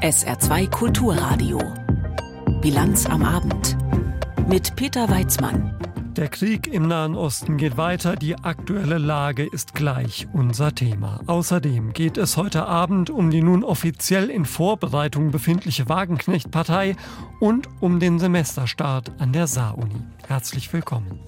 SR2 Kulturradio. Bilanz am Abend. Mit Peter Weizmann. Der Krieg im Nahen Osten geht weiter, die aktuelle Lage ist gleich unser Thema. Außerdem geht es heute Abend um die nun offiziell in Vorbereitung befindliche Wagenknecht-Partei und um den Semesterstart an der Saar-Uni. Herzlich willkommen.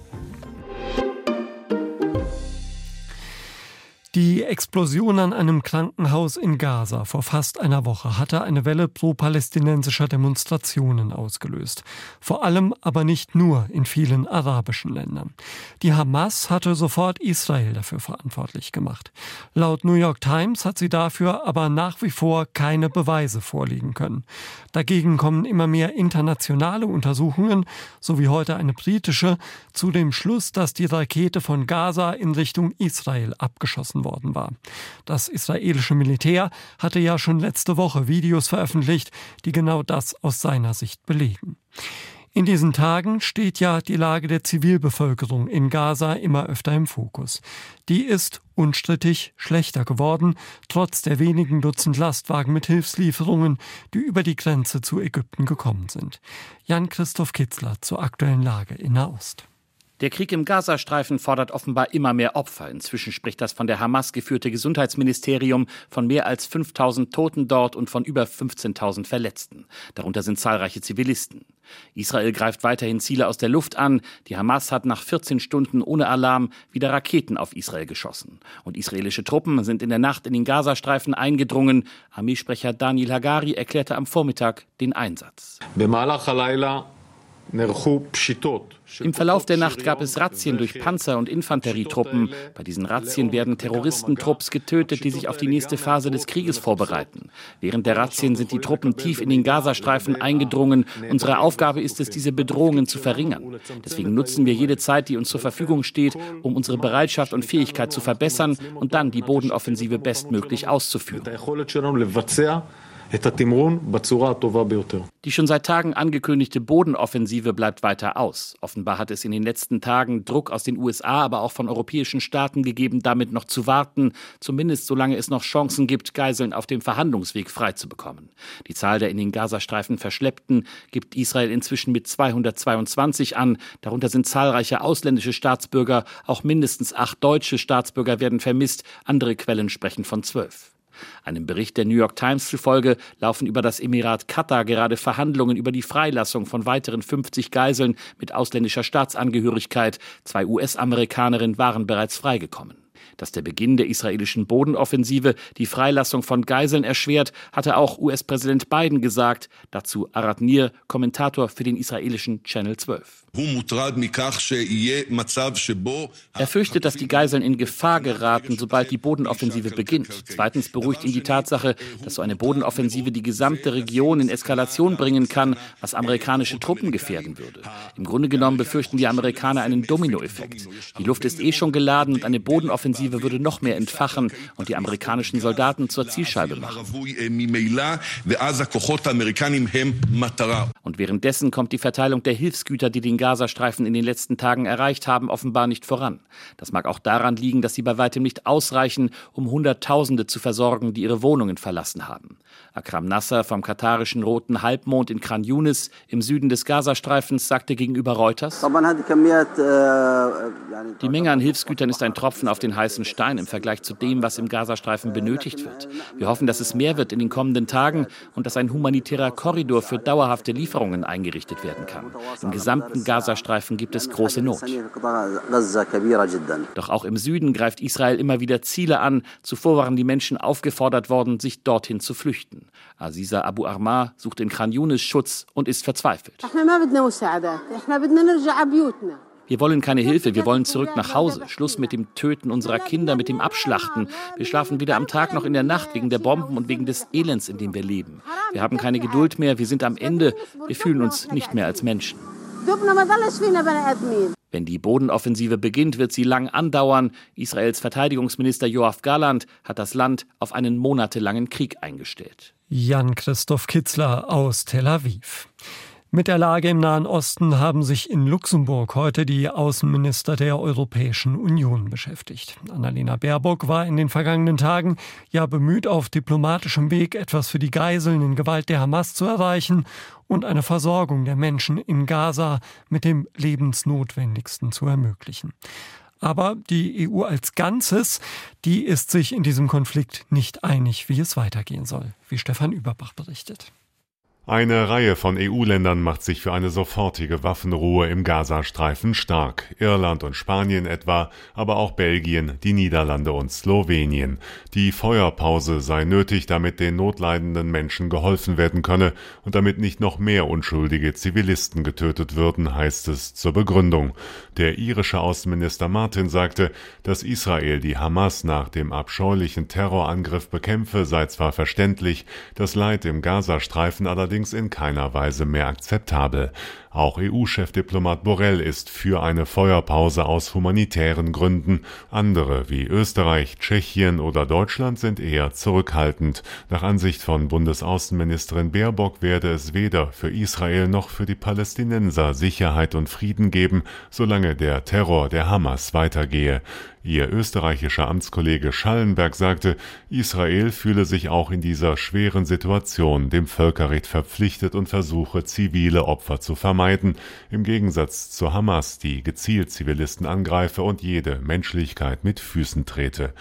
Die Explosion an einem Krankenhaus in Gaza vor fast einer Woche hatte eine Welle pro-palästinensischer Demonstrationen ausgelöst. Vor allem aber nicht nur in vielen arabischen Ländern. Die Hamas hatte sofort Israel dafür verantwortlich gemacht. Laut New York Times hat sie dafür aber nach wie vor keine Beweise vorliegen können. Dagegen kommen immer mehr internationale Untersuchungen, so wie heute eine britische, zu dem Schluss, dass die Rakete von Gaza in Richtung Israel abgeschossen worden war. Das israelische Militär hatte ja schon letzte Woche Videos veröffentlicht, die genau das aus seiner Sicht belegen. In diesen Tagen steht ja die Lage der Zivilbevölkerung in Gaza immer öfter im Fokus. Die ist unstrittig schlechter geworden, trotz der wenigen Dutzend Lastwagen mit Hilfslieferungen, die über die Grenze zu Ägypten gekommen sind. Jan-Christoph Kitzler zur aktuellen Lage in Nahost. Der Krieg im Gazastreifen fordert offenbar immer mehr Opfer. Inzwischen spricht das von der Hamas geführte Gesundheitsministerium von mehr als 5000 Toten dort und von über 15.000 Verletzten. Darunter sind zahlreiche Zivilisten. Israel greift weiterhin Ziele aus der Luft an. Die Hamas hat nach 14 Stunden ohne Alarm wieder Raketen auf Israel geschossen. Und israelische Truppen sind in der Nacht in den Gazastreifen eingedrungen. Armeesprecher Daniel Hagari erklärte am Vormittag den Einsatz. Im Verlauf der Nacht gab es Razzien durch Panzer- und Infanterietruppen. Bei diesen Razzien werden Terroristentrupps getötet, die sich auf die nächste Phase des Krieges vorbereiten. Während der Razzien sind die Truppen tief in den Gazastreifen eingedrungen. Unsere Aufgabe ist es, diese Bedrohungen zu verringern. Deswegen nutzen wir jede Zeit, die uns zur Verfügung steht, um unsere Bereitschaft und Fähigkeit zu verbessern und dann die Bodenoffensive bestmöglich auszuführen. Die schon seit Tagen angekündigte Bodenoffensive bleibt weiter aus. Offenbar hat es in den letzten Tagen Druck aus den USA, aber auch von europäischen Staaten gegeben, damit noch zu warten, zumindest solange es noch Chancen gibt, Geiseln auf dem Verhandlungsweg freizubekommen. Die Zahl der in den Gazastreifen Verschleppten gibt Israel inzwischen mit 222 an. Darunter sind zahlreiche ausländische Staatsbürger, auch mindestens acht deutsche Staatsbürger werden vermisst. Andere Quellen sprechen von zwölf. Einem Bericht der New York Times zufolge laufen über das Emirat Katar gerade Verhandlungen über die Freilassung von weiteren 50 Geiseln mit ausländischer Staatsangehörigkeit. Zwei US-Amerikanerinnen waren bereits freigekommen. Dass der Beginn der israelischen Bodenoffensive die Freilassung von Geiseln erschwert, hatte auch US-Präsident Biden gesagt. Dazu Arad Nir, Kommentator für den israelischen Channel 12. Er fürchtet, dass die Geiseln in Gefahr geraten, sobald die Bodenoffensive beginnt. Zweitens beruhigt ihn die Tatsache, dass so eine Bodenoffensive die gesamte Region in Eskalation bringen kann, was amerikanische Truppen gefährden würde. Im Grunde genommen befürchten die Amerikaner einen Dominoeffekt. Die Luft ist eh schon geladen und eine Bodenoffensive würde noch mehr entfachen und die amerikanischen Soldaten zur Zielscheibe machen. Und währenddessen kommt die Verteilung der Hilfsgüter, die den Gazastreifen in den letzten Tagen erreicht haben, offenbar nicht voran. Das mag auch daran liegen, dass sie bei weitem nicht ausreichen, um Hunderttausende zu versorgen, die ihre Wohnungen verlassen haben. Akram Nasser vom katarischen Roten Halbmond in Khan Yunis im Süden des Gazastreifens sagte gegenüber Reuters, die Menge an Hilfsgütern ist ein Tropfen auf den heißen Stein im Vergleich zu dem, was im Gazastreifen benötigt wird. Wir hoffen, dass es mehr wird in den kommenden Tagen und dass ein humanitärer Korridor für dauerhafte Lieferungen eingerichtet werden kann. Im gesamten Gazastreifen gibt es große Not. Doch auch im Süden greift Israel immer wieder Ziele an. Zuvor waren die Menschen aufgefordert worden, sich dorthin zu flüchten. Aziza Abu Armar sucht in Khan Yunis Schutz und ist verzweifelt. Wir wollen keine Hilfe, wir wollen zurück nach Hause. Schluss mit dem Töten unserer Kinder, mit dem Abschlachten. Wir schlafen weder am Tag noch in der Nacht wegen der Bomben und wegen des Elends, in dem wir leben. Wir haben keine Geduld mehr, wir sind am Ende, wir fühlen uns nicht mehr als Menschen. Wenn die Bodenoffensive beginnt, wird sie lang andauern. Israels Verteidigungsminister Joachim Galland hat das Land auf einen monatelangen Krieg eingestellt. Jan-Christoph Kitzler aus Tel Aviv. Mit der Lage im Nahen Osten haben sich in Luxemburg heute die Außenminister der Europäischen Union beschäftigt. Annalena Baerbock war in den vergangenen Tagen ja bemüht, auf diplomatischem Weg etwas für die Geiseln in Gewalt der Hamas zu erreichen und eine Versorgung der Menschen in Gaza mit dem Lebensnotwendigsten zu ermöglichen. Aber die EU als Ganzes, die ist sich in diesem Konflikt nicht einig, wie es weitergehen soll, wie Stefan Überbach berichtet. Eine Reihe von EU-Ländern macht sich für eine sofortige Waffenruhe im Gazastreifen stark. Irland und Spanien etwa, aber auch Belgien, die Niederlande und Slowenien. Die Feuerpause sei nötig, damit den notleidenden Menschen geholfen werden könne und damit nicht noch mehr unschuldige Zivilisten getötet würden, heißt es zur Begründung. Der irische Außenminister Martin sagte, dass Israel die Hamas nach dem abscheulichen Terrorangriff bekämpfe, sei zwar verständlich, das Leid im Gazastreifen allerdings allerdings in keiner Weise mehr akzeptabel. Auch EU-Chefdiplomat Borrell ist für eine Feuerpause aus humanitären Gründen. Andere wie Österreich, Tschechien oder Deutschland sind eher zurückhaltend. Nach Ansicht von Bundesaußenministerin Baerbock werde es weder für Israel noch für die Palästinenser Sicherheit und Frieden geben, solange der Terror der Hamas weitergehe. Ihr österreichischer Amtskollege Schallenberg sagte, Israel fühle sich auch in dieser schweren Situation dem Völkerrecht verpflichtet und versuche, zivile Opfer zu vermeiden, im Gegensatz zur Hamas, die gezielt Zivilisten angreife und jede Menschlichkeit mit Füßen trete.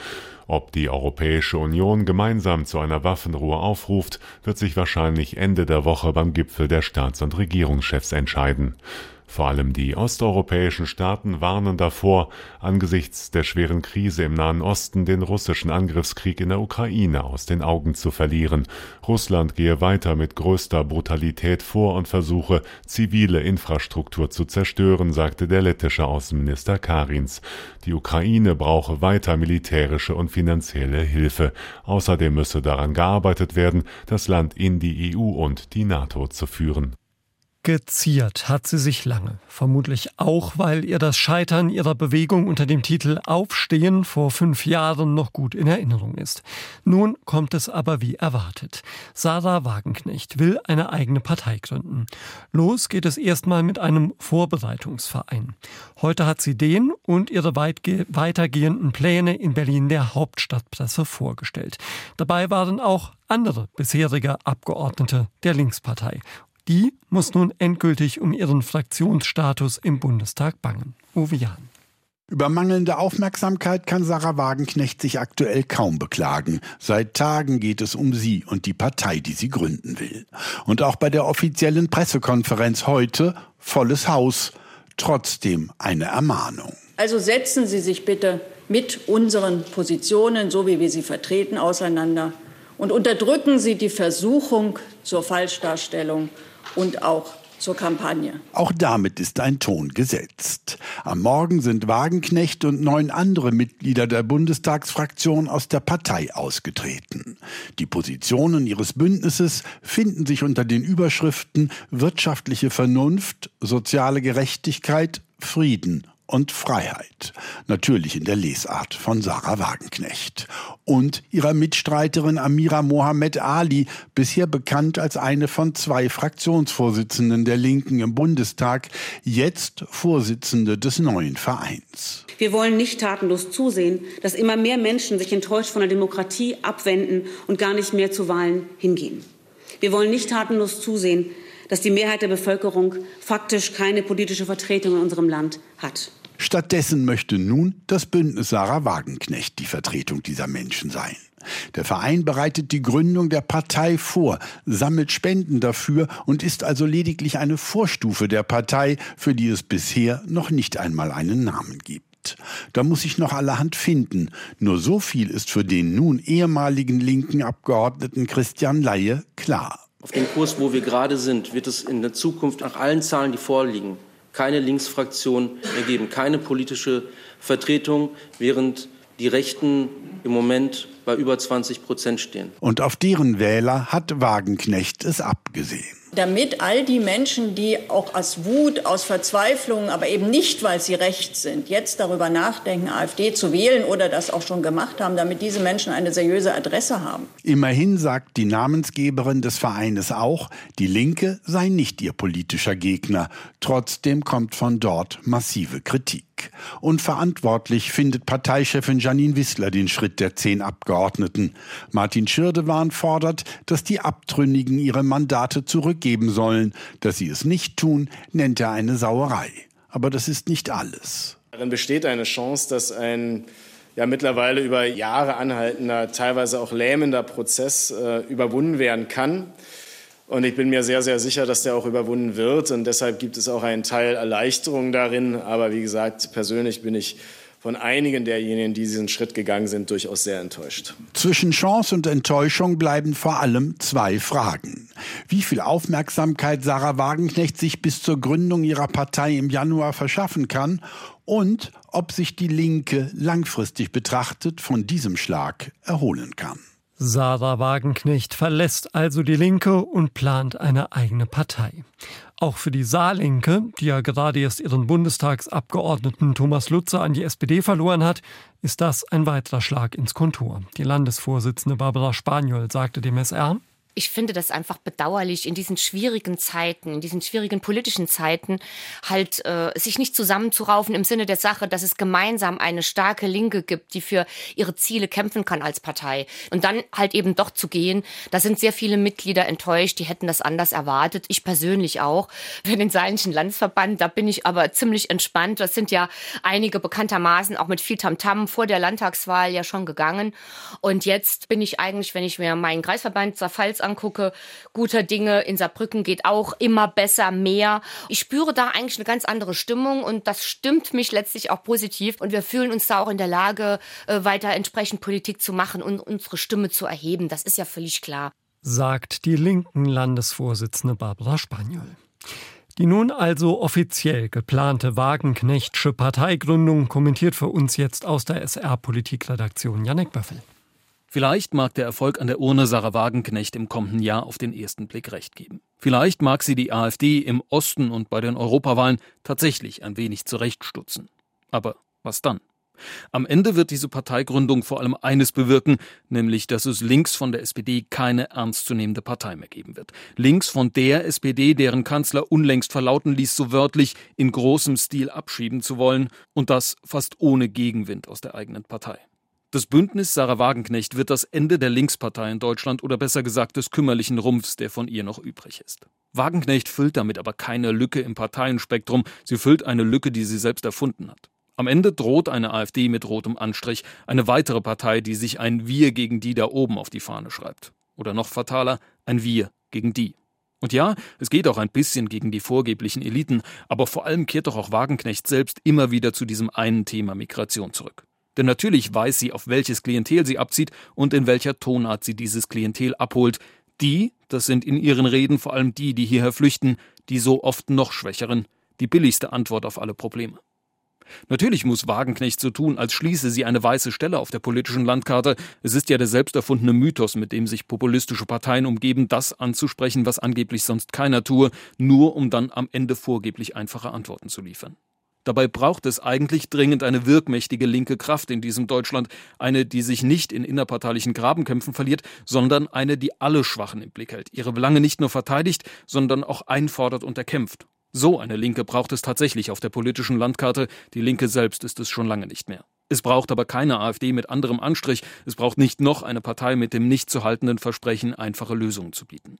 Ob die Europäische Union gemeinsam zu einer Waffenruhe aufruft, wird sich wahrscheinlich Ende der Woche beim Gipfel der Staats- und Regierungschefs entscheiden. Vor allem die osteuropäischen Staaten warnen davor, angesichts der schweren Krise im Nahen Osten den russischen Angriffskrieg in der Ukraine aus den Augen zu verlieren. Russland gehe weiter mit größter Brutalität vor und versuche, zivile Infrastruktur zu zerstören, sagte der lettische Außenminister Karins. Die Ukraine brauche weiter militärische und finanzielle Hilfe. Außerdem müsse daran gearbeitet werden, das Land in die EU und die NATO zu führen. Geziert hat sie sich lange, vermutlich auch, weil ihr das Scheitern ihrer Bewegung unter dem Titel Aufstehen vor fünf Jahren noch gut in Erinnerung ist. Nun kommt es aber wie erwartet. Sarah Wagenknecht will eine eigene Partei gründen. Los geht es erstmal mit einem Vorbereitungsverein. Heute hat sie den und ihre weitergehenden Pläne in Berlin der Hauptstadtpresse vorgestellt. Dabei waren auch andere bisherige Abgeordnete der Linkspartei die muss nun endgültig um ihren Fraktionsstatus im Bundestag bangen. Uwe Jahn. Über mangelnde Aufmerksamkeit kann Sarah Wagenknecht sich aktuell kaum beklagen. Seit Tagen geht es um sie und die Partei, die sie gründen will. Und auch bei der offiziellen Pressekonferenz heute volles Haus. Trotzdem eine Ermahnung. Also setzen Sie sich bitte mit unseren Positionen, so wie wir sie vertreten, auseinander und unterdrücken Sie die Versuchung zur Falschdarstellung und auch zur Kampagne. Auch damit ist ein Ton gesetzt. Am Morgen sind Wagenknecht und neun andere Mitglieder der Bundestagsfraktion aus der Partei ausgetreten. Die Positionen ihres Bündnisses finden sich unter den Überschriften wirtschaftliche Vernunft, soziale Gerechtigkeit, Frieden und Freiheit. Natürlich in der Lesart von Sarah Wagenknecht. Und ihrer Mitstreiterin Amira Mohamed Ali, bisher bekannt als eine von zwei Fraktionsvorsitzenden der Linken im Bundestag, jetzt Vorsitzende des neuen Vereins. Wir wollen nicht tatenlos zusehen, dass immer mehr Menschen sich enttäuscht von der Demokratie abwenden und gar nicht mehr zu Wahlen hingehen. Wir wollen nicht tatenlos zusehen, dass die Mehrheit der Bevölkerung faktisch keine politische Vertretung in unserem Land hat. Stattdessen möchte nun das Bündnis Sarah Wagenknecht die Vertretung dieser Menschen sein. Der Verein bereitet die Gründung der Partei vor, sammelt Spenden dafür und ist also lediglich eine Vorstufe der Partei, für die es bisher noch nicht einmal einen Namen gibt. Da muss sich noch allerhand finden. Nur so viel ist für den nun ehemaligen linken Abgeordneten Christian Laie klar. Auf dem Kurs, wo wir gerade sind, wird es in der Zukunft nach allen Zahlen, die vorliegen, keine Linksfraktion ergeben, keine politische Vertretung, während die Rechten im Moment bei über 20 Prozent stehen. Und auf deren Wähler hat Wagenknecht es abgesehen damit all die Menschen, die auch aus Wut, aus Verzweiflung, aber eben nicht, weil sie rechts sind, jetzt darüber nachdenken, AfD zu wählen oder das auch schon gemacht haben, damit diese Menschen eine seriöse Adresse haben. Immerhin sagt die Namensgeberin des Vereines auch, die Linke sei nicht ihr politischer Gegner. Trotzdem kommt von dort massive Kritik. Unverantwortlich findet Parteichefin Janine Wissler den Schritt der zehn Abgeordneten. Martin Schirdewan fordert, dass die Abtrünnigen ihre Mandate zurückgeben sollen. Dass sie es nicht tun, nennt er eine Sauerei. Aber das ist nicht alles. Darin besteht eine Chance, dass ein ja mittlerweile über Jahre anhaltender, teilweise auch lähmender Prozess äh, überwunden werden kann. Und ich bin mir sehr, sehr sicher, dass der auch überwunden wird. Und deshalb gibt es auch einen Teil Erleichterung darin. Aber wie gesagt, persönlich bin ich von einigen derjenigen, die diesen Schritt gegangen sind, durchaus sehr enttäuscht. Zwischen Chance und Enttäuschung bleiben vor allem zwei Fragen. Wie viel Aufmerksamkeit Sarah Wagenknecht sich bis zur Gründung ihrer Partei im Januar verschaffen kann und ob sich die Linke langfristig betrachtet von diesem Schlag erholen kann. Sarah Wagenknecht verlässt also die Linke und plant eine eigene Partei. Auch für die Saarlinke, die ja gerade erst ihren Bundestagsabgeordneten Thomas Lutzer an die SPD verloren hat, ist das ein weiterer Schlag ins Kontor. Die Landesvorsitzende Barbara Spaniol sagte dem SR, ich finde das einfach bedauerlich in diesen schwierigen Zeiten, in diesen schwierigen politischen Zeiten, halt äh, sich nicht zusammenzuraufen im Sinne der Sache, dass es gemeinsam eine starke Linke gibt, die für ihre Ziele kämpfen kann als Partei. Und dann halt eben doch zu gehen. Da sind sehr viele Mitglieder enttäuscht, die hätten das anders erwartet. Ich persönlich auch. Für den Saarländischen Landesverband, da bin ich aber ziemlich entspannt. Das sind ja einige bekanntermaßen auch mit viel Tamtam -Tam vor der Landtagswahl ja schon gegangen. Und jetzt bin ich eigentlich, wenn ich mir meinen Kreisverband Pfalz angucke, guter Dinge in Saarbrücken geht auch immer besser, mehr. Ich spüre da eigentlich eine ganz andere Stimmung und das stimmt mich letztlich auch positiv und wir fühlen uns da auch in der Lage, äh, weiter entsprechend Politik zu machen und unsere Stimme zu erheben. Das ist ja völlig klar. Sagt die linken Landesvorsitzende Barbara Spaniol. Die nun also offiziell geplante Wagenknechtsche Parteigründung kommentiert für uns jetzt aus der SR-Politikredaktion Janek Böffel. Vielleicht mag der Erfolg an der Urne Sarah Wagenknecht im kommenden Jahr auf den ersten Blick recht geben. Vielleicht mag sie die AfD im Osten und bei den Europawahlen tatsächlich ein wenig zurechtstutzen. Aber was dann? Am Ende wird diese Parteigründung vor allem eines bewirken, nämlich dass es links von der SPD keine ernstzunehmende Partei mehr geben wird. Links von der SPD, deren Kanzler unlängst verlauten ließ, so wörtlich in großem Stil abschieben zu wollen, und das fast ohne Gegenwind aus der eigenen Partei. Das Bündnis Sarah Wagenknecht wird das Ende der Linkspartei in Deutschland oder besser gesagt des kümmerlichen Rumpfs, der von ihr noch übrig ist. Wagenknecht füllt damit aber keine Lücke im Parteienspektrum, sie füllt eine Lücke, die sie selbst erfunden hat. Am Ende droht eine AfD mit rotem Anstrich, eine weitere Partei, die sich ein Wir gegen die da oben auf die Fahne schreibt. Oder noch fataler, ein Wir gegen die. Und ja, es geht auch ein bisschen gegen die vorgeblichen Eliten, aber vor allem kehrt doch auch Wagenknecht selbst immer wieder zu diesem einen Thema Migration zurück. Denn natürlich weiß sie, auf welches Klientel sie abzieht und in welcher Tonart sie dieses Klientel abholt. Die, das sind in ihren Reden vor allem die, die hierher flüchten, die so oft noch schwächeren, die billigste Antwort auf alle Probleme. Natürlich muss Wagenknecht so tun, als schließe sie eine weiße Stelle auf der politischen Landkarte. Es ist ja der selbsterfundene Mythos, mit dem sich populistische Parteien umgeben, das anzusprechen, was angeblich sonst keiner tue, nur um dann am Ende vorgeblich einfache Antworten zu liefern. Dabei braucht es eigentlich dringend eine wirkmächtige linke Kraft in diesem Deutschland, eine, die sich nicht in innerparteilichen Grabenkämpfen verliert, sondern eine, die alle Schwachen im Blick hält, ihre Belange nicht nur verteidigt, sondern auch einfordert und erkämpft. So eine Linke braucht es tatsächlich auf der politischen Landkarte, die Linke selbst ist es schon lange nicht mehr. Es braucht aber keine AfD mit anderem Anstrich, es braucht nicht noch eine Partei mit dem nicht zu haltenden Versprechen, einfache Lösungen zu bieten.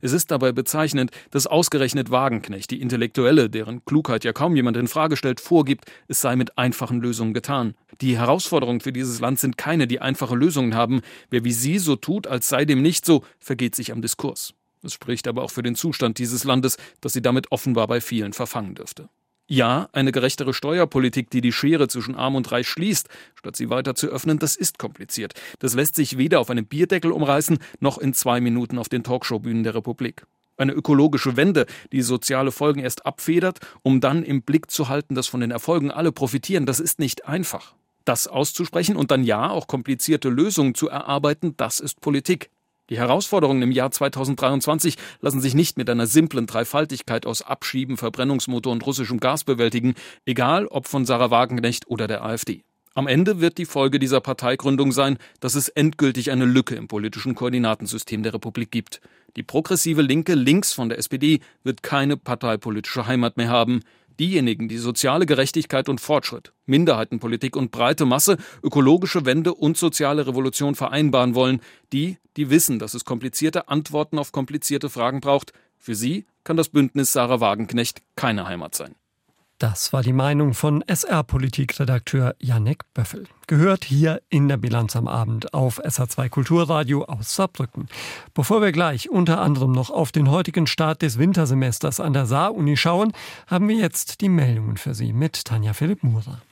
Es ist dabei bezeichnend, dass ausgerechnet Wagenknecht, die Intellektuelle, deren Klugheit ja kaum jemand in Frage stellt, vorgibt, es sei mit einfachen Lösungen getan. Die Herausforderungen für dieses Land sind keine, die einfache Lösungen haben. Wer wie sie so tut, als sei dem nicht so, vergeht sich am Diskurs. Es spricht aber auch für den Zustand dieses Landes, dass sie damit offenbar bei vielen verfangen dürfte. Ja, eine gerechtere Steuerpolitik, die die Schere zwischen Arm und Reich schließt, statt sie weiter zu öffnen, das ist kompliziert. Das lässt sich weder auf einem Bierdeckel umreißen, noch in zwei Minuten auf den Talkshow-Bühnen der Republik. Eine ökologische Wende, die soziale Folgen erst abfedert, um dann im Blick zu halten, dass von den Erfolgen alle profitieren, das ist nicht einfach. Das auszusprechen und dann ja auch komplizierte Lösungen zu erarbeiten, das ist Politik. Die Herausforderungen im Jahr 2023 lassen sich nicht mit einer simplen Dreifaltigkeit aus Abschieben, Verbrennungsmotor und russischem Gas bewältigen, egal ob von Sarah Wagenknecht oder der AfD. Am Ende wird die Folge dieser Parteigründung sein, dass es endgültig eine Lücke im politischen Koordinatensystem der Republik gibt. Die progressive Linke links von der SPD wird keine parteipolitische Heimat mehr haben. Diejenigen, die soziale Gerechtigkeit und Fortschritt, Minderheitenpolitik und breite Masse, ökologische Wende und soziale Revolution vereinbaren wollen, die, die wissen, dass es komplizierte Antworten auf komplizierte Fragen braucht, für sie kann das Bündnis Sarah Wagenknecht keine Heimat sein. Das war die Meinung von SR-Politikredakteur Janek Böffel. Gehört hier in der Bilanz am Abend auf SA2 Kulturradio aus Saarbrücken. Bevor wir gleich unter anderem noch auf den heutigen Start des Wintersemesters an der Saar-Uni schauen, haben wir jetzt die Meldungen für Sie mit Tanja Philipp Murer.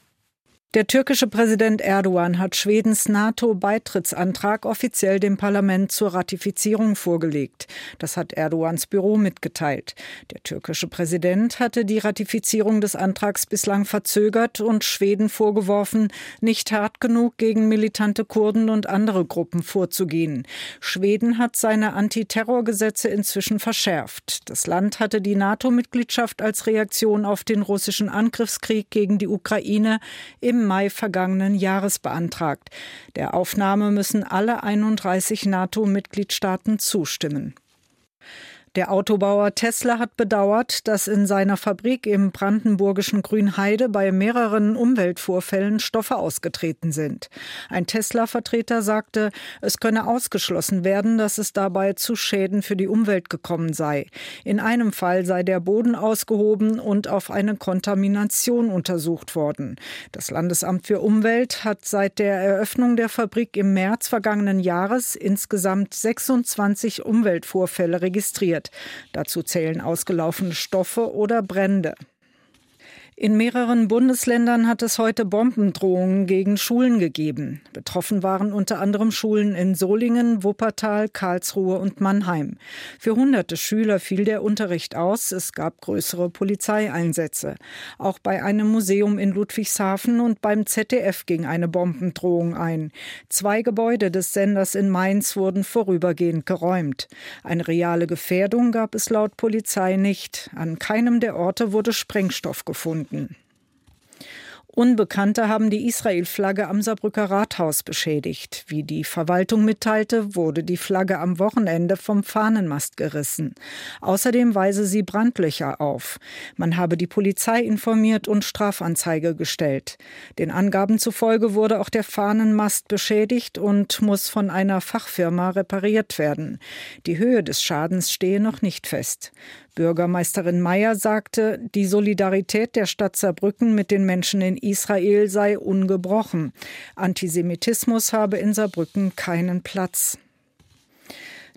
Der türkische Präsident Erdogan hat Schwedens NATO-Beitrittsantrag offiziell dem Parlament zur Ratifizierung vorgelegt. Das hat Erdogans Büro mitgeteilt. Der türkische Präsident hatte die Ratifizierung des Antrags bislang verzögert und Schweden vorgeworfen, nicht hart genug gegen militante Kurden und andere Gruppen vorzugehen. Schweden hat seine Antiterrorgesetze inzwischen verschärft. Das Land hatte die NATO-Mitgliedschaft als Reaktion auf den russischen Angriffskrieg gegen die Ukraine im Mai vergangenen Jahres beantragt. Der Aufnahme müssen alle 31 NATO-Mitgliedstaaten zustimmen. Der Autobauer Tesla hat bedauert, dass in seiner Fabrik im brandenburgischen Grünheide bei mehreren Umweltvorfällen Stoffe ausgetreten sind. Ein Tesla-Vertreter sagte, es könne ausgeschlossen werden, dass es dabei zu Schäden für die Umwelt gekommen sei. In einem Fall sei der Boden ausgehoben und auf eine Kontamination untersucht worden. Das Landesamt für Umwelt hat seit der Eröffnung der Fabrik im März vergangenen Jahres insgesamt 26 Umweltvorfälle registriert wird. Dazu zählen ausgelaufene Stoffe oder Brände. In mehreren Bundesländern hat es heute Bombendrohungen gegen Schulen gegeben. Betroffen waren unter anderem Schulen in Solingen, Wuppertal, Karlsruhe und Mannheim. Für hunderte Schüler fiel der Unterricht aus. Es gab größere Polizeieinsätze. Auch bei einem Museum in Ludwigshafen und beim ZDF ging eine Bombendrohung ein. Zwei Gebäude des Senders in Mainz wurden vorübergehend geräumt. Eine reale Gefährdung gab es laut Polizei nicht. An keinem der Orte wurde Sprengstoff gefunden. Minuten. Unbekannte haben die Israel-Flagge am Saarbrücker Rathaus beschädigt. Wie die Verwaltung mitteilte, wurde die Flagge am Wochenende vom Fahnenmast gerissen. Außerdem weise sie Brandlöcher auf. Man habe die Polizei informiert und Strafanzeige gestellt. Den Angaben zufolge wurde auch der Fahnenmast beschädigt und muss von einer Fachfirma repariert werden. Die Höhe des Schadens stehe noch nicht fest. Bürgermeisterin Meyer sagte, die Solidarität der Stadt Saarbrücken mit den Menschen in Israel sei ungebrochen. Antisemitismus habe in Saarbrücken keinen Platz.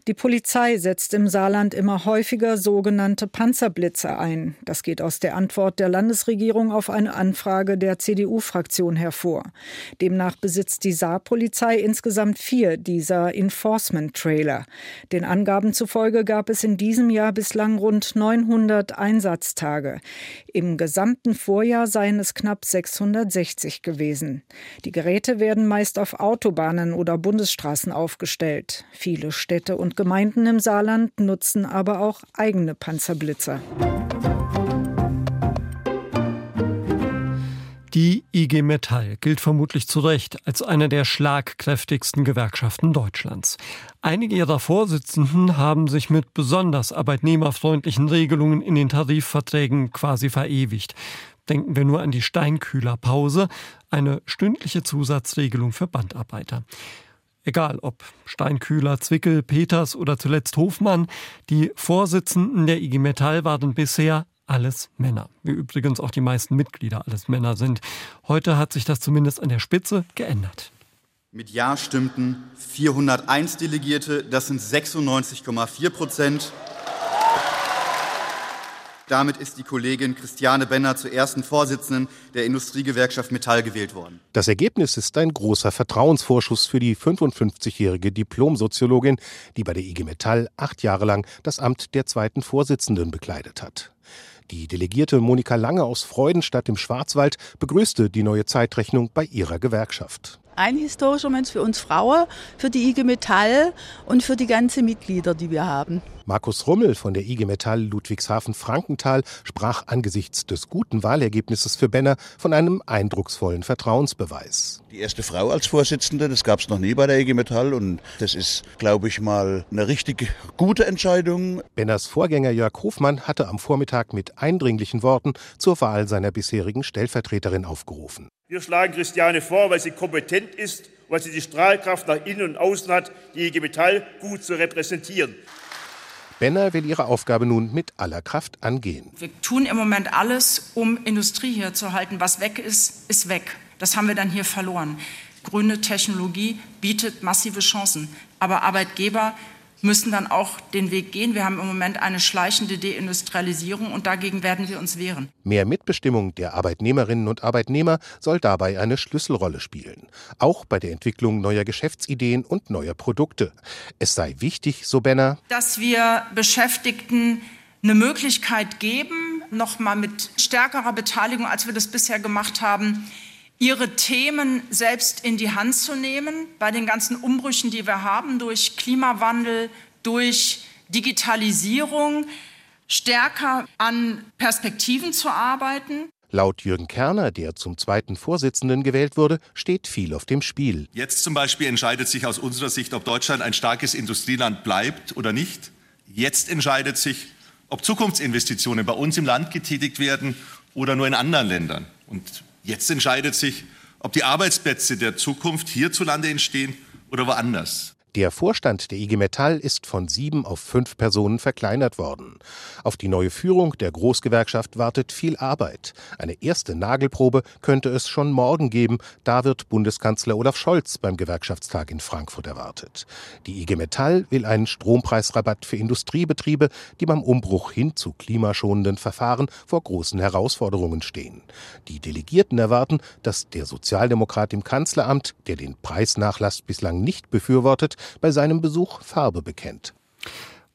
Die Polizei setzt im Saarland immer häufiger sogenannte Panzerblitze ein. Das geht aus der Antwort der Landesregierung auf eine Anfrage der CDU-Fraktion hervor. Demnach besitzt die Saarpolizei insgesamt vier dieser Enforcement-Trailer. Den Angaben zufolge gab es in diesem Jahr bislang rund 900 Einsatztage. Im gesamten Vorjahr seien es knapp 660 gewesen. Die Geräte werden meist auf Autobahnen oder Bundesstraßen aufgestellt. Viele Städte und Gemeinden im Saarland nutzen aber auch eigene Panzerblitzer. Die IG Metall gilt vermutlich zu Recht als eine der schlagkräftigsten Gewerkschaften Deutschlands. Einige ihrer Vorsitzenden haben sich mit besonders arbeitnehmerfreundlichen Regelungen in den Tarifverträgen quasi verewigt. Denken wir nur an die Steinkühlerpause, eine stündliche Zusatzregelung für Bandarbeiter. Egal ob Steinkühler, Zwickel, Peters oder zuletzt Hofmann, die Vorsitzenden der IG Metall waren bisher alles Männer. Wie übrigens auch die meisten Mitglieder alles Männer sind. Heute hat sich das zumindest an der Spitze geändert. Mit Ja stimmten 401 Delegierte, das sind 96,4 Prozent. Damit ist die Kollegin Christiane Benner zur ersten Vorsitzenden der Industriegewerkschaft Metall gewählt worden. Das Ergebnis ist ein großer Vertrauensvorschuss für die 55-jährige Diplomsoziologin, die bei der IG Metall acht Jahre lang das Amt der zweiten Vorsitzenden bekleidet hat. Die Delegierte Monika Lange aus Freudenstadt im Schwarzwald begrüßte die neue Zeitrechnung bei ihrer Gewerkschaft ein historischer Moment für uns Frauen, für die IG Metall und für die ganzen Mitglieder, die wir haben. Markus Rummel von der IG Metall Ludwigshafen-Frankenthal sprach angesichts des guten Wahlergebnisses für Benner von einem eindrucksvollen Vertrauensbeweis. Die erste Frau als Vorsitzende, das gab es noch nie bei der IG Metall und das ist, glaube ich mal, eine richtig gute Entscheidung. Benners Vorgänger Jörg Hofmann hatte am Vormittag mit eindringlichen Worten zur Wahl seiner bisherigen Stellvertreterin aufgerufen. Wir schlagen Christiane vor, weil sie kompetent ist, weil sie die Strahlkraft nach innen und außen hat, die IG Metall gut zu repräsentieren. Benner will ihre Aufgabe nun mit aller Kraft angehen. Wir tun im Moment alles, um Industrie hier zu halten. Was weg ist, ist weg. Das haben wir dann hier verloren. Grüne Technologie bietet massive Chancen. Aber Arbeitgeber müssen dann auch den Weg gehen. Wir haben im Moment eine schleichende Deindustrialisierung und dagegen werden wir uns wehren. Mehr Mitbestimmung der Arbeitnehmerinnen und Arbeitnehmer soll dabei eine Schlüsselrolle spielen, auch bei der Entwicklung neuer Geschäftsideen und neuer Produkte. Es sei wichtig, so Benner, dass wir Beschäftigten eine Möglichkeit geben, noch mal mit stärkerer Beteiligung, als wir das bisher gemacht haben, ihre Themen selbst in die Hand zu nehmen bei den ganzen Umbrüchen, die wir haben durch Klimawandel, durch Digitalisierung, stärker an Perspektiven zu arbeiten. Laut Jürgen Kerner, der zum zweiten Vorsitzenden gewählt wurde, steht viel auf dem Spiel. Jetzt zum Beispiel entscheidet sich aus unserer Sicht, ob Deutschland ein starkes Industrieland bleibt oder nicht. Jetzt entscheidet sich, ob Zukunftsinvestitionen bei uns im Land getätigt werden oder nur in anderen Ländern. Und Jetzt entscheidet sich, ob die Arbeitsplätze der Zukunft hierzulande entstehen oder woanders. Der Vorstand der IG Metall ist von sieben auf fünf Personen verkleinert worden. Auf die neue Führung der Großgewerkschaft wartet viel Arbeit. Eine erste Nagelprobe könnte es schon morgen geben. Da wird Bundeskanzler Olaf Scholz beim Gewerkschaftstag in Frankfurt erwartet. Die IG Metall will einen Strompreisrabatt für Industriebetriebe, die beim Umbruch hin zu klimaschonenden Verfahren vor großen Herausforderungen stehen. Die Delegierten erwarten, dass der Sozialdemokrat im Kanzleramt, der den Preisnachlass bislang nicht befürwortet, bei seinem Besuch Farbe bekennt.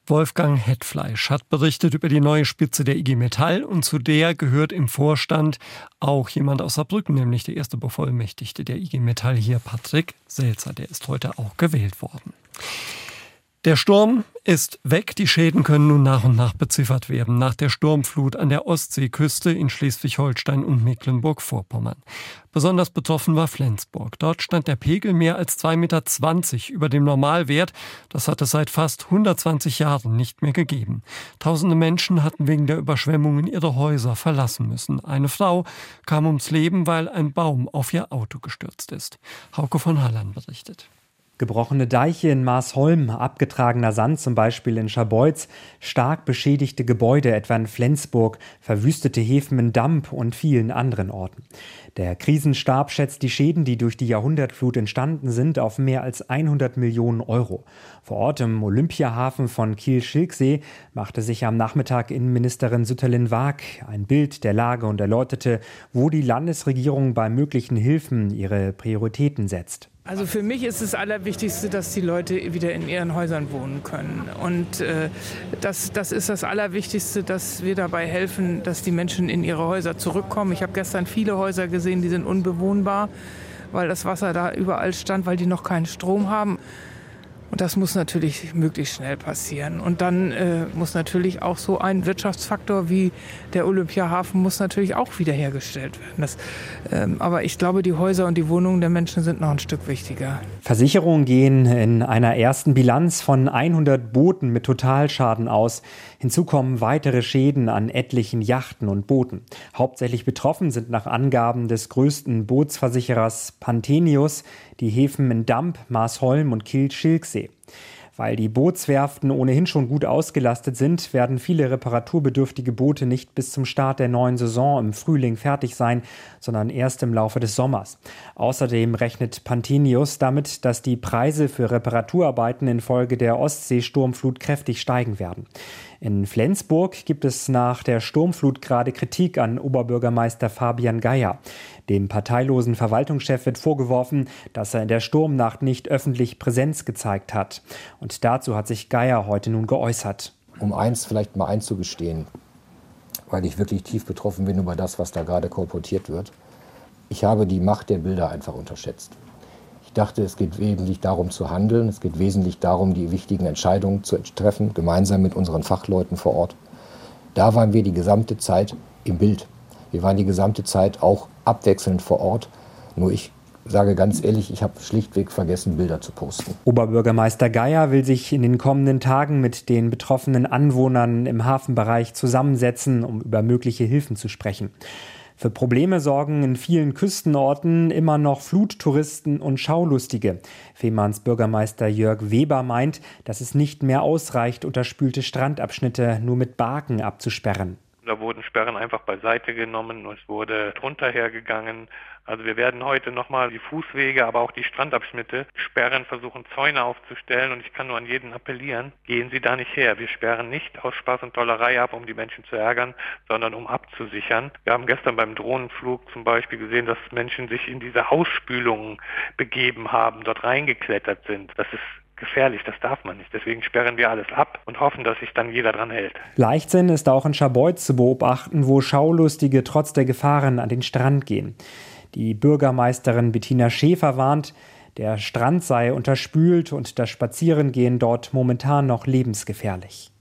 Wolfgang Hetfleisch hat berichtet über die neue Spitze der IG Metall und zu der gehört im Vorstand auch jemand aus Saarbrücken, nämlich der erste Bevollmächtigte der IG Metall hier, Patrick Selzer. Der ist heute auch gewählt worden. Der Sturm ist weg. Die Schäden können nun nach und nach beziffert werden. Nach der Sturmflut an der Ostseeküste in Schleswig-Holstein und Mecklenburg-Vorpommern. Besonders betroffen war Flensburg. Dort stand der Pegel mehr als 2,20 Meter über dem Normalwert. Das hat es seit fast 120 Jahren nicht mehr gegeben. Tausende Menschen hatten wegen der Überschwemmungen ihre Häuser verlassen müssen. Eine Frau kam ums Leben, weil ein Baum auf ihr Auto gestürzt ist. Hauke von Halland berichtet. Gebrochene Deiche in Marsholm, abgetragener Sand zum Beispiel in Scharbeutz, stark beschädigte Gebäude etwa in Flensburg, verwüstete Häfen in Damp und vielen anderen Orten. Der Krisenstab schätzt die Schäden, die durch die Jahrhundertflut entstanden sind, auf mehr als 100 Millionen Euro. Vor Ort im Olympiahafen von Kiel-Schilksee machte sich am Nachmittag Innenministerin Sütterlin Waag ein Bild der Lage und erläuterte, wo die Landesregierung bei möglichen Hilfen ihre Prioritäten setzt. Also für mich ist das Allerwichtigste, dass die Leute wieder in ihren Häusern wohnen können. Und äh, das, das ist das Allerwichtigste, dass wir dabei helfen, dass die Menschen in ihre Häuser zurückkommen. Ich habe gestern viele Häuser gesehen, die sind unbewohnbar, weil das Wasser da überall stand, weil die noch keinen Strom haben. Und das muss natürlich möglichst schnell passieren. Und dann äh, muss natürlich auch so ein Wirtschaftsfaktor wie der Olympiahafen muss natürlich auch wiederhergestellt werden. Das, ähm, aber ich glaube, die Häuser und die Wohnungen der Menschen sind noch ein Stück wichtiger. Versicherungen gehen in einer ersten Bilanz von 100 Booten mit Totalschaden aus. Hinzu kommen weitere Schäden an etlichen Yachten und Booten. Hauptsächlich betroffen sind nach Angaben des größten Bootsversicherers Panthenius die Häfen in Damp, Marsholm und Kiel-Schilksee. Weil die Bootswerften ohnehin schon gut ausgelastet sind, werden viele reparaturbedürftige Boote nicht bis zum Start der neuen Saison im Frühling fertig sein, sondern erst im Laufe des Sommers. Außerdem rechnet Pantenius damit, dass die Preise für Reparaturarbeiten infolge der Ostseesturmflut kräftig steigen werden. In Flensburg gibt es nach der Sturmflut gerade Kritik an Oberbürgermeister Fabian Geier. Dem parteilosen Verwaltungschef wird vorgeworfen, dass er in der Sturmnacht nicht öffentlich Präsenz gezeigt hat. Und dazu hat sich Geier heute nun geäußert. Um eins vielleicht mal einzugestehen. weil ich wirklich tief betroffen bin über das, was da gerade kolportiert wird. Ich habe die Macht der Bilder einfach unterschätzt. Ich dachte, es geht wesentlich darum zu handeln, es geht wesentlich darum, die wichtigen Entscheidungen zu treffen, gemeinsam mit unseren Fachleuten vor Ort. Da waren wir die gesamte Zeit im Bild. Wir waren die gesamte Zeit auch abwechselnd vor Ort. Nur ich sage ganz ehrlich, ich habe schlichtweg vergessen, Bilder zu posten. Oberbürgermeister Geier will sich in den kommenden Tagen mit den betroffenen Anwohnern im Hafenbereich zusammensetzen, um über mögliche Hilfen zu sprechen. Für Probleme sorgen in vielen Küstenorten immer noch Fluttouristen und Schaulustige. Fehmarns Bürgermeister Jörg Weber meint, dass es nicht mehr ausreicht, unterspülte Strandabschnitte nur mit Barken abzusperren. Da wurden Sperren einfach beiseite genommen, es wurde drunter hergegangen. Also wir werden heute nochmal die Fußwege, aber auch die Strandabschnitte sperren, versuchen Zäune aufzustellen und ich kann nur an jeden appellieren, gehen Sie da nicht her. Wir sperren nicht aus Spaß und Tollerei ab, um die Menschen zu ärgern, sondern um abzusichern. Wir haben gestern beim Drohnenflug zum Beispiel gesehen, dass Menschen sich in diese Hausspülungen begeben haben, dort reingeklettert sind. Das ist gefährlich, das darf man nicht. Deswegen sperren wir alles ab und hoffen, dass sich dann jeder dran hält. Leichtsinn ist auch in Scharbeutz zu beobachten, wo Schaulustige trotz der Gefahren an den Strand gehen. Die Bürgermeisterin Bettina Schäfer warnt, der Strand sei unterspült und das Spazierengehen dort momentan noch lebensgefährlich.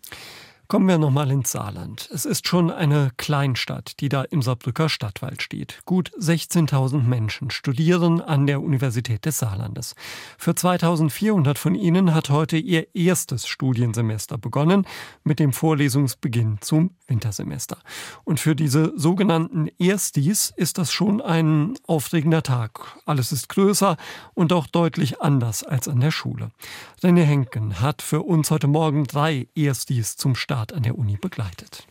Kommen wir nochmal ins Saarland. Es ist schon eine Kleinstadt, die da im Saarbrücker Stadtwald steht. Gut 16.000 Menschen studieren an der Universität des Saarlandes. Für 2400 von ihnen hat heute ihr erstes Studiensemester begonnen mit dem Vorlesungsbeginn zum Wintersemester. Und für diese sogenannten Erstis ist das schon ein aufregender Tag. Alles ist größer und auch deutlich anders als an der Schule. René Henken hat für uns heute Morgen drei Erstis zum Start Start an der Uni begleitet.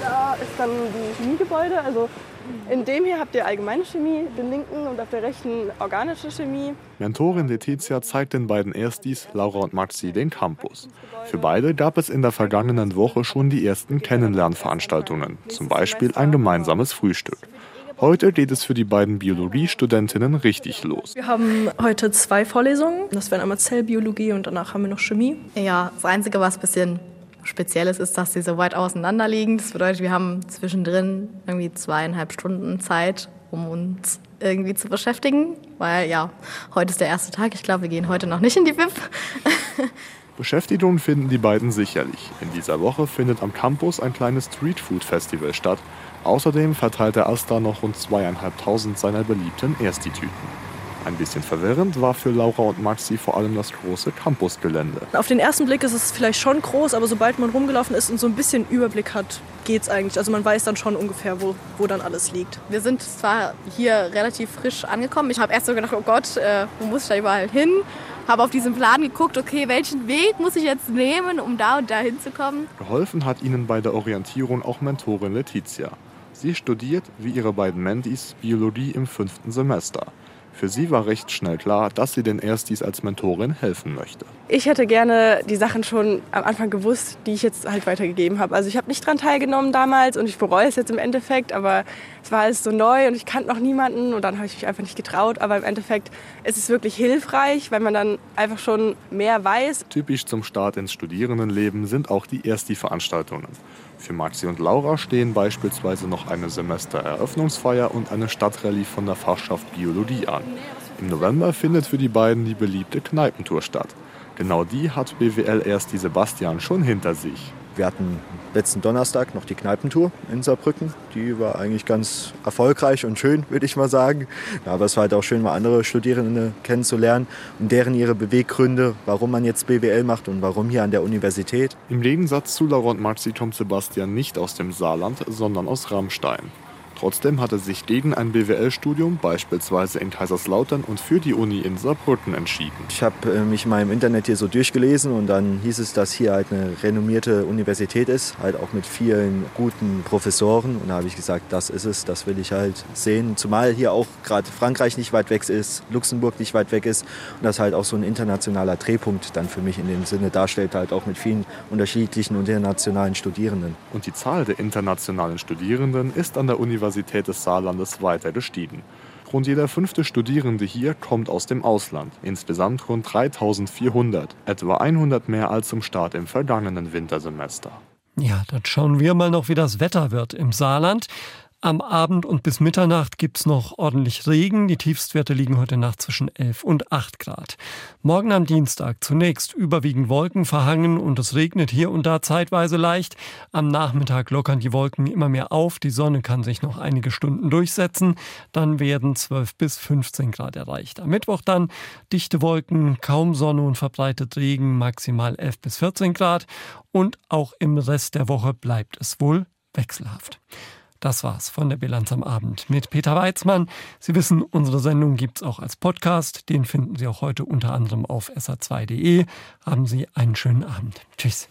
Da ist dann die Chemiegebäude. Also in dem hier habt ihr allgemeine Chemie, den linken und auf der rechten organische Chemie. Mentorin Letizia zeigt den beiden Erstis, Laura und Maxi, den Campus. Für beide gab es in der vergangenen Woche schon die ersten Kennenlernveranstaltungen, zum Beispiel ein gemeinsames Frühstück. Heute geht es für die beiden Biologiestudentinnen richtig los. Wir haben heute zwei Vorlesungen. Das wären einmal Zellbiologie und danach haben wir noch Chemie. Ja, das Einzige, was ein bisschen Spezielles ist, dass sie so weit auseinander liegen. Das bedeutet, wir haben zwischendrin irgendwie zweieinhalb Stunden Zeit, um uns irgendwie zu beschäftigen. Weil ja, heute ist der erste Tag. Ich glaube, wir gehen heute noch nicht in die BIP. Beschäftigung finden die beiden sicherlich. In dieser Woche findet am Campus ein kleines Streetfood-Festival statt. Außerdem verteilt der Asta noch rund zweieinhalbtausend seiner beliebten Ersti-Tüten. Ein bisschen verwirrend war für Laura und Maxi vor allem das große Campusgelände. Auf den ersten Blick ist es vielleicht schon groß, aber sobald man rumgelaufen ist und so ein bisschen Überblick hat, geht es eigentlich. Also man weiß dann schon ungefähr, wo, wo dann alles liegt. Wir sind zwar hier relativ frisch angekommen. Ich habe erst so gedacht, oh Gott, äh, wo muss ich da überall hin? Habe auf diesen Plan geguckt, okay, welchen Weg muss ich jetzt nehmen, um da und da hinzukommen. Geholfen hat ihnen bei der Orientierung auch Mentorin Letizia. Sie studiert, wie ihre beiden Mentis, Biologie im fünften Semester. Für sie war recht schnell klar, dass sie den Erstis als Mentorin helfen möchte. Ich hätte gerne die Sachen schon am Anfang gewusst, die ich jetzt halt weitergegeben habe. Also ich habe nicht daran teilgenommen damals und ich bereue es jetzt im Endeffekt, aber es war alles so neu und ich kannte noch niemanden und dann habe ich mich einfach nicht getraut. Aber im Endeffekt ist es wirklich hilfreich, weil man dann einfach schon mehr weiß. Typisch zum Start ins Studierendenleben sind auch die Ersti-Veranstaltungen. Für Maxi und Laura stehen beispielsweise noch eine Semestereröffnungsfeier und eine Stadtrallye von der Fachschaft Biologie an. Im November findet für die beiden die beliebte Kneipentour statt. Genau die hat BWL erst die Sebastian schon hinter sich. Wir hatten letzten Donnerstag noch die Kneipentour in Saarbrücken. Die war eigentlich ganz erfolgreich und schön, würde ich mal sagen. aber es war halt auch schön, mal andere Studierende kennenzulernen und deren ihre Beweggründe, warum man jetzt BWL macht und warum hier an der Universität. Im Gegensatz zu Laurent Maxi kommt Sebastian nicht aus dem Saarland, sondern aus Rammstein. Trotzdem hat er sich gegen ein BWL-Studium beispielsweise in Kaiserslautern und für die Uni in Saarbrücken entschieden. Ich habe äh, mich mal im Internet hier so durchgelesen und dann hieß es, dass hier halt eine renommierte Universität ist, halt auch mit vielen guten Professoren. Und da habe ich gesagt, das ist es, das will ich halt sehen. Zumal hier auch gerade Frankreich nicht weit weg ist, Luxemburg nicht weit weg ist und das halt auch so ein internationaler Drehpunkt dann für mich in dem Sinne darstellt, halt auch mit vielen unterschiedlichen internationalen Studierenden. Und die Zahl der internationalen Studierenden ist an der Universität Universität des Saarlandes weiter gestiegen. Rund jeder fünfte Studierende hier kommt aus dem Ausland, insgesamt rund 3400, etwa 100 mehr als zum Start im vergangenen Wintersemester. Ja, dann schauen wir mal noch, wie das Wetter wird im Saarland. Am Abend und bis Mitternacht gibt's noch ordentlich Regen. Die Tiefstwerte liegen heute Nacht zwischen 11 und 8 Grad. Morgen am Dienstag zunächst überwiegend Wolken verhangen und es regnet hier und da zeitweise leicht. Am Nachmittag lockern die Wolken immer mehr auf. Die Sonne kann sich noch einige Stunden durchsetzen. Dann werden 12 bis 15 Grad erreicht. Am Mittwoch dann dichte Wolken, kaum Sonne und verbreitet Regen, maximal 11 bis 14 Grad. Und auch im Rest der Woche bleibt es wohl wechselhaft. Das war's von der Bilanz am Abend mit Peter Weizmann. Sie wissen, unsere Sendung gibt's auch als Podcast. Den finden Sie auch heute unter anderem auf sr2.de. Haben Sie einen schönen Abend. Tschüss.